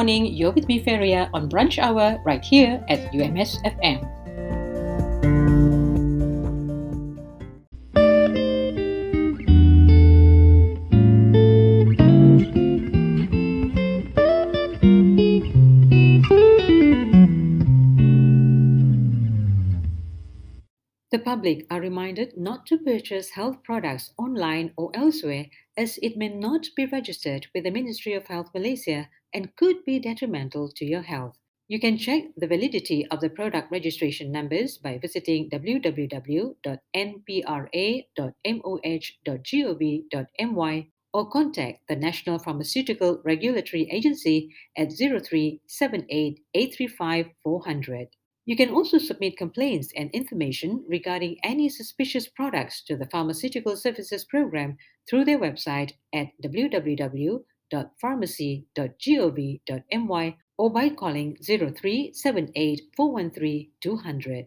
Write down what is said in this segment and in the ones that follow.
morning. You're with me, Feria, on Brunch Hour right here at UMS FM. The public are reminded not to purchase health products online or elsewhere as it may not be registered with the Ministry of Health Malaysia and could be detrimental to your health. You can check the validity of the product registration numbers by visiting www.npra.moh.gov.my or contact the National Pharmaceutical Regulatory Agency at 0378 835 400. You can also submit complaints and information regarding any suspicious products to the Pharmaceutical Services Program through their website at www.pharmacy.gov.my or by calling 0378 413 200.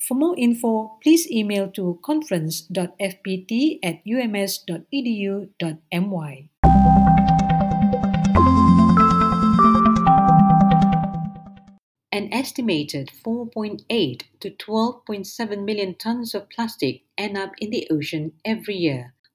For more info, please email to conference.fpt at ums.edu.my. An estimated 4.8 to 12.7 million tons of plastic end up in the ocean every year.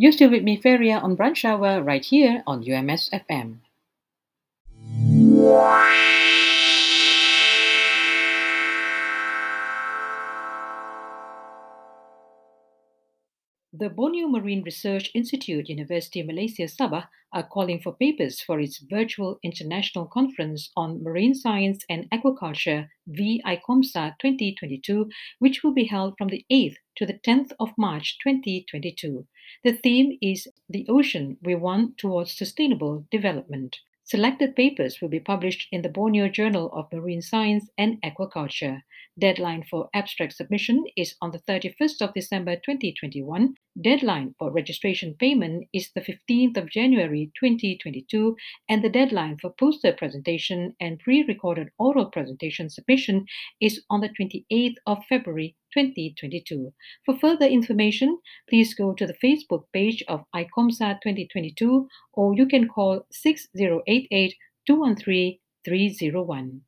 You're still with me, Feria, on Brunch Hour right here on UMS FM. The Borneo Marine Research Institute, University of Malaysia Sabah, are calling for papers for its virtual international conference on marine science and aquaculture, VICOMSA 2022, which will be held from the 8th to the 10th of March 2022. The theme is The Ocean We Want Towards Sustainable Development. Selected papers will be published in the Borneo Journal of Marine Science and Aquaculture. Deadline for abstract submission is on the 31st of December 2021. Deadline for registration payment is the 15th of January 2022, and the deadline for poster presentation and pre-recorded oral presentation submission is on the 28th of February 2022. For further information, please go to the Facebook page of ICOMSA 2022 or you can call 6088 213 301.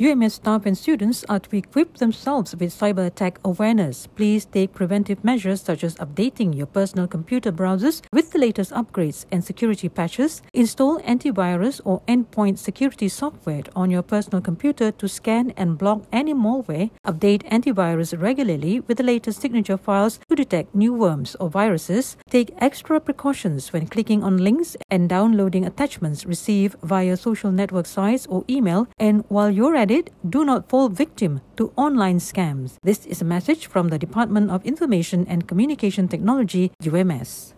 UMS staff and students are to equip themselves with cyber attack awareness. Please take preventive measures such as updating your personal computer browsers with the latest upgrades and security patches, install antivirus or endpoint security software on your personal computer to scan and block any malware, update antivirus regularly with the latest signature files detect new worms or viruses, take extra precautions when clicking on links and downloading attachments received via social network sites or email, and while you're at it, do not fall victim to online scams. This is a message from the Department of Information and Communication Technology, UMS.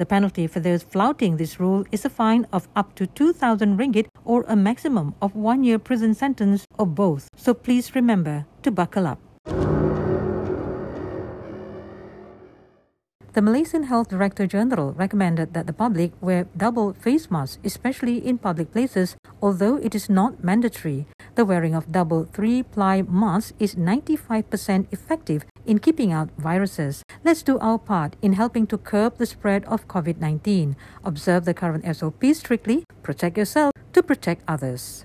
The penalty for those flouting this rule is a fine of up to 2,000 ringgit or a maximum of one year prison sentence or both. So please remember to buckle up. The Malaysian Health Director General recommended that the public wear double face masks, especially in public places, although it is not mandatory. The wearing of double three ply masks is 95% effective in keeping out viruses. Let's do our part in helping to curb the spread of COVID 19. Observe the current SOP strictly, protect yourself to protect others.